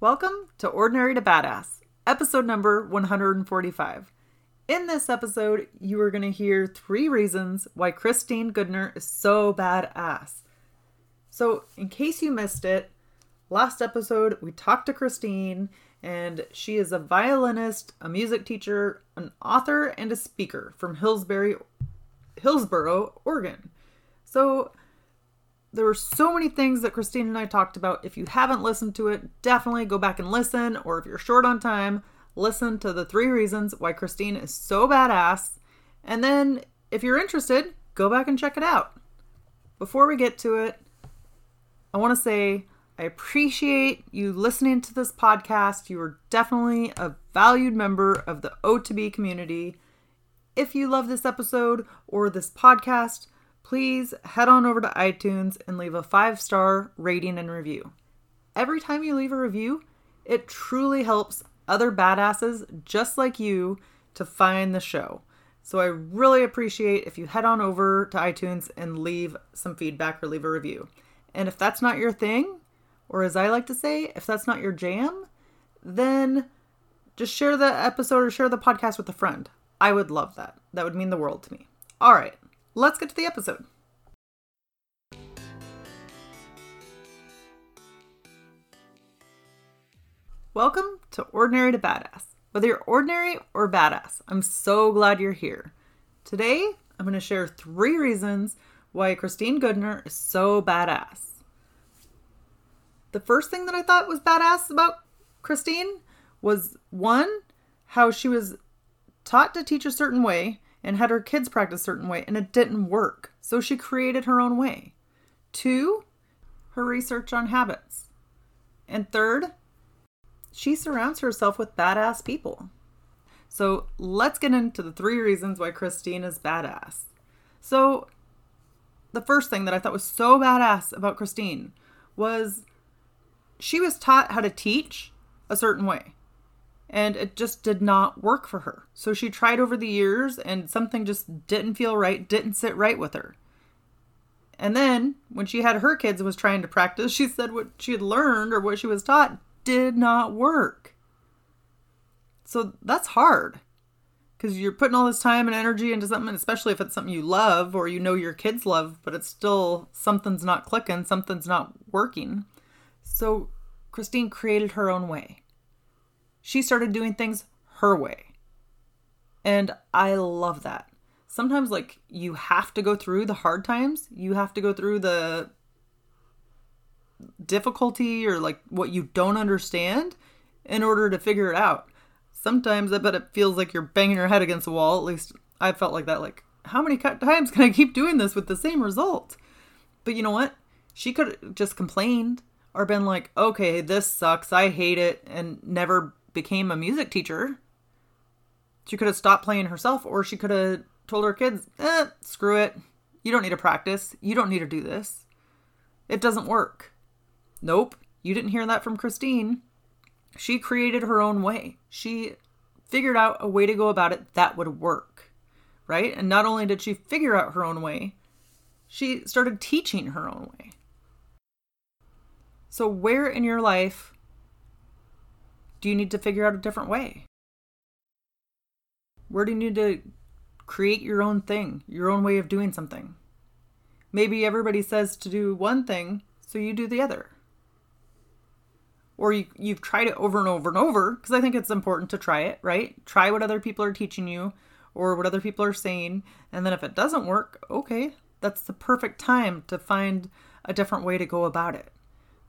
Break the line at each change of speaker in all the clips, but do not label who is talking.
Welcome to Ordinary to Badass, episode number 145. In this episode, you are going to hear three reasons why Christine Goodner is so badass. So, in case you missed it, last episode we talked to Christine, and she is a violinist, a music teacher, an author, and a speaker from Hillsbury, Hillsboro, Oregon. So, there were so many things that Christine and I talked about. If you haven't listened to it, definitely go back and listen. Or if you're short on time, listen to the three reasons why Christine is so badass. And then, if you're interested, go back and check it out. Before we get to it, I want to say I appreciate you listening to this podcast. You are definitely a valued member of the O2B community. If you love this episode or this podcast, please head on over to iTunes and leave a five star rating and review. Every time you leave a review, it truly helps other badasses just like you to find the show. So I really appreciate if you head on over to iTunes and leave some feedback or leave a review. And if that's not your thing, or as I like to say, if that's not your jam, then just share the episode or share the podcast with a friend. I would love that. That would mean the world to me. All right let's get to the episode. Welcome to Ordinary to Badass. Whether you're ordinary or badass, I'm so glad you're here. Today, I'm going to share three reasons why Christine Goodner is so badass. The first thing that I thought was badass about Christine was one, how she was taught to teach a certain way and had her kids practice a certain way, and it didn't work. So she created her own way. Two, her research on habits. And third, she surrounds herself with badass people. So let's get into the three reasons why Christine is badass. So, the first thing that I thought was so badass about Christine was she was taught how to teach a certain way and it just did not work for her. So she tried over the years and something just didn't feel right, didn't sit right with her. And then when she had her kids and was trying to practice, she said what she had learned or what she was taught did not work. So that's hard because you're putting all this time and energy into something, especially if it's something you love or you know your kids love, but it's still something's not clicking, something's not working. So Christine created her own way she started doing things her way. And I love that. Sometimes, like, you have to go through the hard times, you have to go through the difficulty or like what you don't understand in order to figure it out. Sometimes I bet it feels like you're banging your head against the wall. At least I felt like that. Like, how many times can I keep doing this with the same result? But you know what? She could just complained or been like, okay, this sucks. I hate it. And never became a music teacher, she could have stopped playing herself, or she could have told her kids, eh, screw it. You don't need to practice. You don't need to do this. It doesn't work. Nope, you didn't hear that from Christine. She created her own way. She figured out a way to go about it that would work, right? And not only did she figure out her own way, she started teaching her own way. So, where in your life do you need to figure out a different way? Where do you need to create your own thing, your own way of doing something? Maybe everybody says to do one thing, so you do the other. Or you, you've tried it over and over and over, because I think it's important to try it, right? Try what other people are teaching you or what other people are saying. And then if it doesn't work, okay, that's the perfect time to find a different way to go about it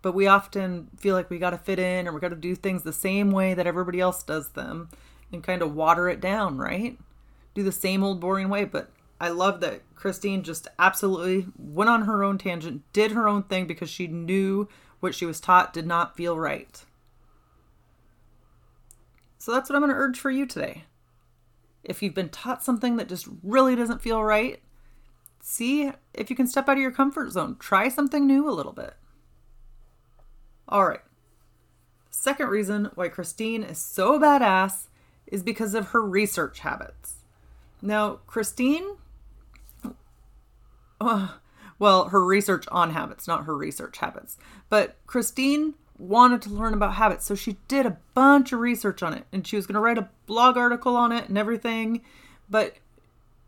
but we often feel like we got to fit in or we got to do things the same way that everybody else does them and kind of water it down, right? do the same old boring way. But I love that Christine just absolutely went on her own tangent, did her own thing because she knew what she was taught did not feel right. So that's what I'm going to urge for you today. If you've been taught something that just really doesn't feel right, see if you can step out of your comfort zone. Try something new a little bit. All right. Second reason why Christine is so badass is because of her research habits. Now, Christine, uh, well, her research on habits, not her research habits, but Christine wanted to learn about habits. So she did a bunch of research on it and she was going to write a blog article on it and everything. But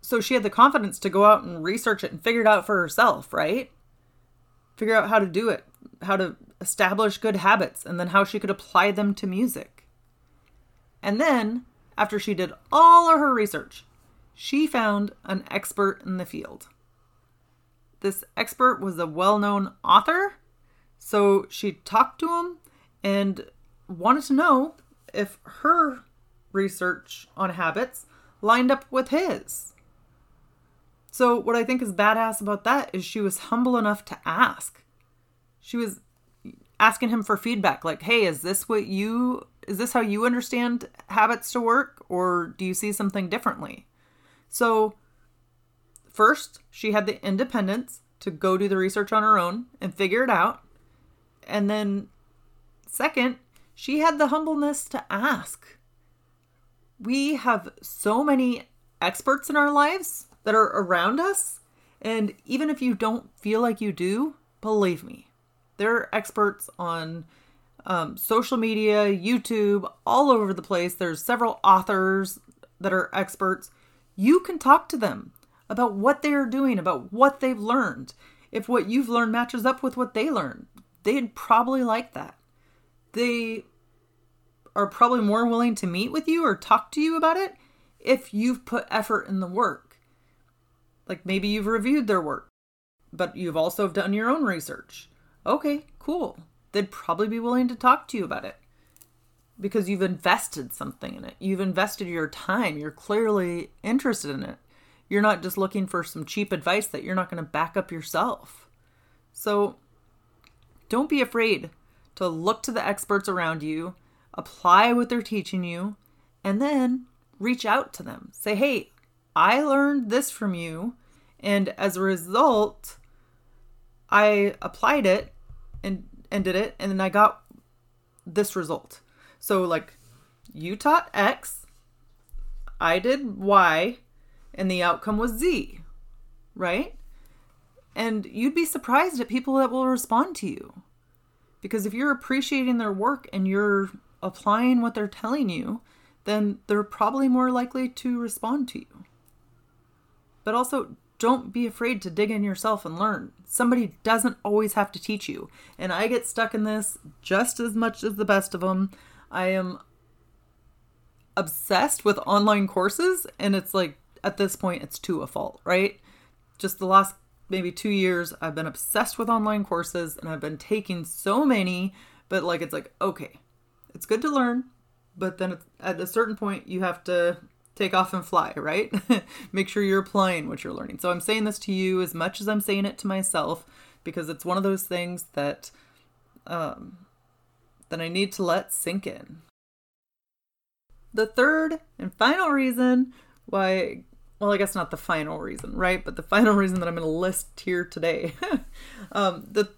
so she had the confidence to go out and research it and figure it out for herself, right? Figure out how to do it, how to establish good habits, and then how she could apply them to music. And then, after she did all of her research, she found an expert in the field. This expert was a well known author so she talked to him and wanted to know if her research on habits lined up with his. So, what I think is badass about that is she was humble enough to ask. She was asking him for feedback like, "Hey, is this what you is this how you understand habits to work or do you see something differently?" So, first, she had the independence to go do the research on her own and figure it out. And then, second, she had the humbleness to ask. We have so many experts in our lives that are around us. And even if you don't feel like you do, believe me, there are experts on um, social media, YouTube, all over the place. There's several authors that are experts. You can talk to them about what they are doing, about what they've learned. If what you've learned matches up with what they learned, they'd probably like that. They are probably more willing to meet with you or talk to you about it if you've put effort in the work. Like maybe you've reviewed their work, but you've also done your own research. Okay, cool. They'd probably be willing to talk to you about it because you've invested something in it. You've invested your time. You're clearly interested in it. You're not just looking for some cheap advice that you're not going to back up yourself. So don't be afraid to look to the experts around you, apply what they're teaching you, and then reach out to them. Say, hey, I learned this from you, and as a result, I applied it and, and did it, and then I got this result. So, like, you taught X, I did Y, and the outcome was Z, right? And you'd be surprised at people that will respond to you. Because if you're appreciating their work and you're applying what they're telling you, then they're probably more likely to respond to you. But also, don't be afraid to dig in yourself and learn. Somebody doesn't always have to teach you. And I get stuck in this just as much as the best of them. I am obsessed with online courses, and it's like at this point, it's to a fault, right? Just the last maybe two years, I've been obsessed with online courses and I've been taking so many, but like it's like, okay, it's good to learn, but then at a certain point, you have to take off and fly, right? Make sure you're applying what you're learning. So I'm saying this to you as much as I'm saying it to myself because it's one of those things that um, that I need to let sink in. The third and final reason why well, I guess not the final reason, right? But the final reason that I'm going to list here today. um, the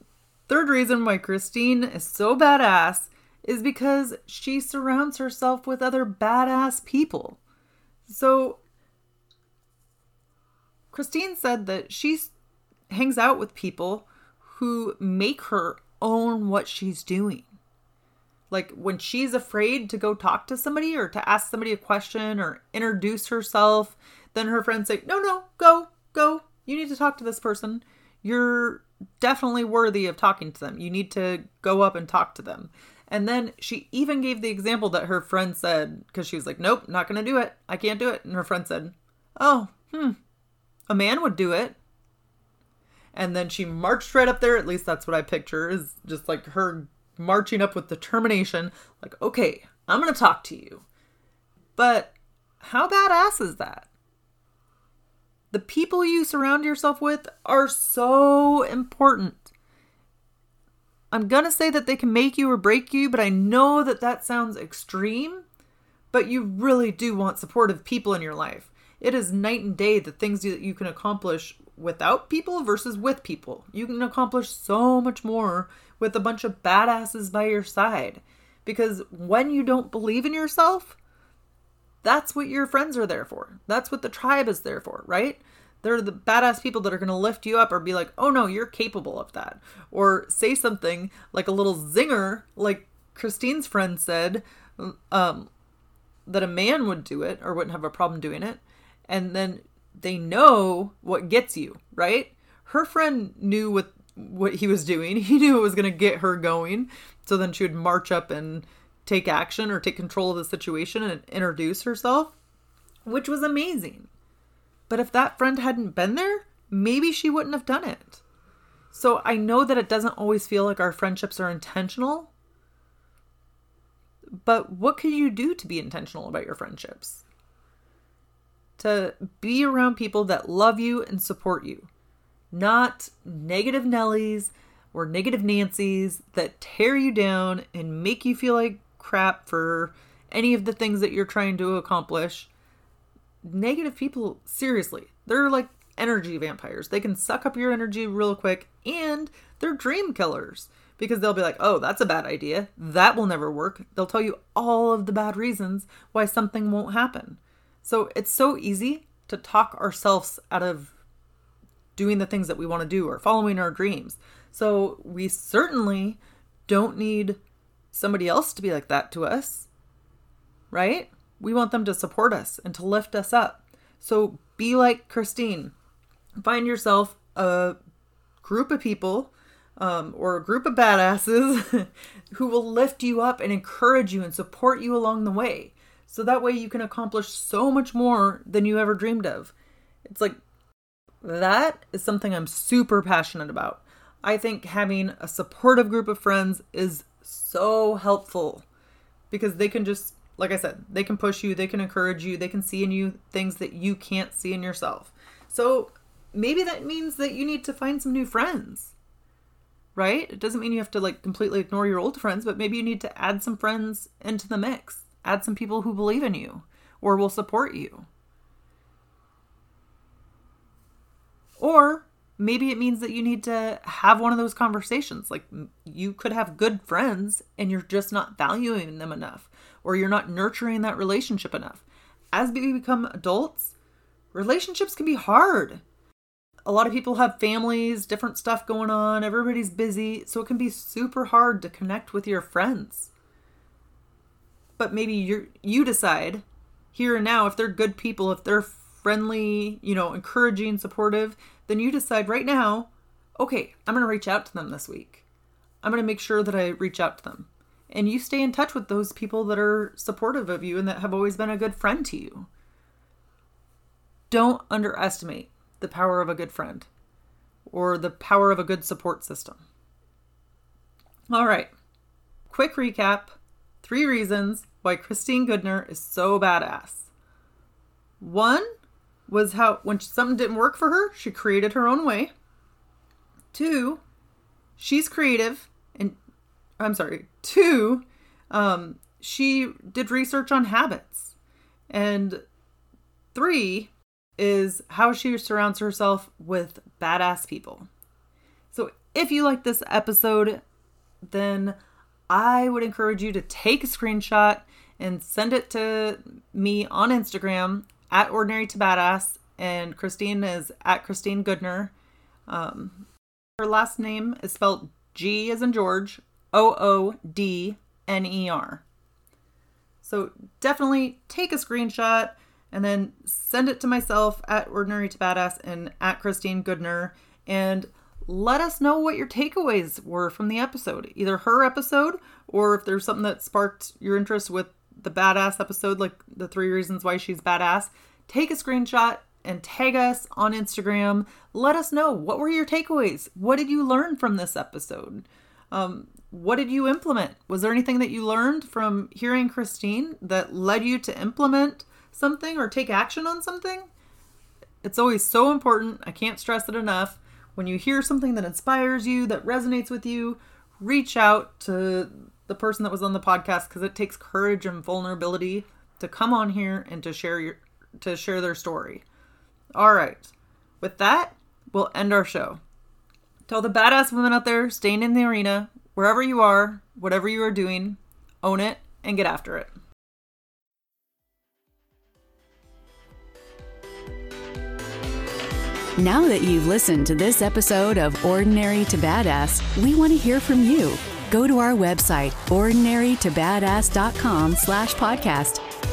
third reason why Christine is so badass is because she surrounds herself with other badass people. So, Christine said that she hangs out with people who make her own what she's doing. Like when she's afraid to go talk to somebody or to ask somebody a question or introduce herself, then her friends say, No, no, go, go. You need to talk to this person. You're definitely worthy of talking to them. You need to go up and talk to them. And then she even gave the example that her friend said, because she was like, Nope, not going to do it. I can't do it. And her friend said, Oh, hmm, a man would do it. And then she marched right up there. At least that's what I picture is just like her marching up with determination, like, okay, I'm going to talk to you. But how badass is that? The people you surround yourself with are so important. I'm to say that they can make you or break you, but I know that that sounds extreme. But you really do want supportive people in your life. It is night and day the things that you can accomplish without people versus with people. You can accomplish so much more with a bunch of badasses by your side. Because when you don't believe in yourself, that's what your friends are there for. That's what the tribe is there for, right? They're the badass people that are going to lift you up or be like, oh no, you're capable of that. Or say something like a little zinger, like Christine's friend said, um, that a man would do it or wouldn't have a problem doing it. And then they know what gets you, right? Her friend knew what what he was doing. He knew it was going to get her going. So then she would march up and take action or take control of the situation and introduce herself, which was amazing. But if that friend hadn't been there, maybe she wouldn't have done it. So I know that it doesn't always feel like our friendships are intentional. But what can you do to be intentional about your friendships? To be around people that love you and support you, not negative Nellies or negative Nancy's that tear you down and make you feel like crap for any of the things that you're trying to accomplish negative people, seriously, they're like energy vampires. They can suck up your energy real quick and they're dream killers because they'll be like, oh, that's a bad idea. That will never work. They'll tell you all of the bad reasons why something won't happen. So it's so easy to talk ourselves out of doing the things that we want to do or following our dreams. So we certainly don't need somebody else to be like that to us, right? We want them to support us and to lift us up. So be like Christine. Find yourself a group of people um, or a group of badasses who will lift you up and encourage you and support you along the way. So that way you can accomplish so much more than you ever dreamed of. It's like that is something I'm super passionate about. I think having a supportive group of friends is so helpful because they can just like I said, they can push you, they can encourage you, they can see in you things that you can't see in yourself. So maybe that means that you need to find some new friends. Right? It doesn't mean you have to like completely ignore your old friends, but maybe you need to add some friends into the mix. Add some people who believe in you or will support you. Or maybe it means that you need to have one of those conversations. Like you could have good friends and you're just not valuing them enough or you're not nurturing that relationship enough. As we become adults, relationships can be hard. A lot of people have families, different stuff going on, everybody's busy, so it can be super hard to connect with your friends. But maybe you you decide here and now if they're good people, if they're friendly, you know, encouraging, supportive, then you decide right now, okay, I'm going to reach out to them this week. I'm going to make sure that I reach out to them and you stay in touch with those people that are supportive of you and that have always been a good friend to you. Don't underestimate the power of a good friend or the power of a good support system. All right, quick recap three reasons why Christine Goodner is so badass. One was how when something didn't work for her, she created her own way. Two, she's creative I'm sorry, two, um, she did research on habits. And three is how she surrounds herself with badass people. So if you like this episode, then I would encourage you to take a screenshot and send it to me on Instagram at ordinary to badass. And Christine is at Christine Goodner. Um, her last name is spelled G as in George, O O D N E R. So definitely take a screenshot and then send it to myself at Ordinary to Badass and at Christine Goodner and let us know what your takeaways were from the episode. Either her episode or if there's something that sparked your interest with the badass episode, like the three reasons why she's badass. Take a screenshot and tag us on Instagram. Let us know what were your takeaways? What did you learn from this episode? Um, what did you implement? Was there anything that you learned from hearing Christine that led you to implement something or take action on something? It's always so important. I can't stress it enough. When you hear something that inspires you, that resonates with you, reach out to the person that was on the podcast because it takes courage and vulnerability to come on here and to share your to share their story. All right. With that, we'll end our show. Tell the badass women out there staying in the arena, wherever you are, whatever you are doing, own it and get after it.
Now that you've listened to this episode of Ordinary to Badass, we want to hear from you. Go to our website, ordinarytobadass.com slash podcast,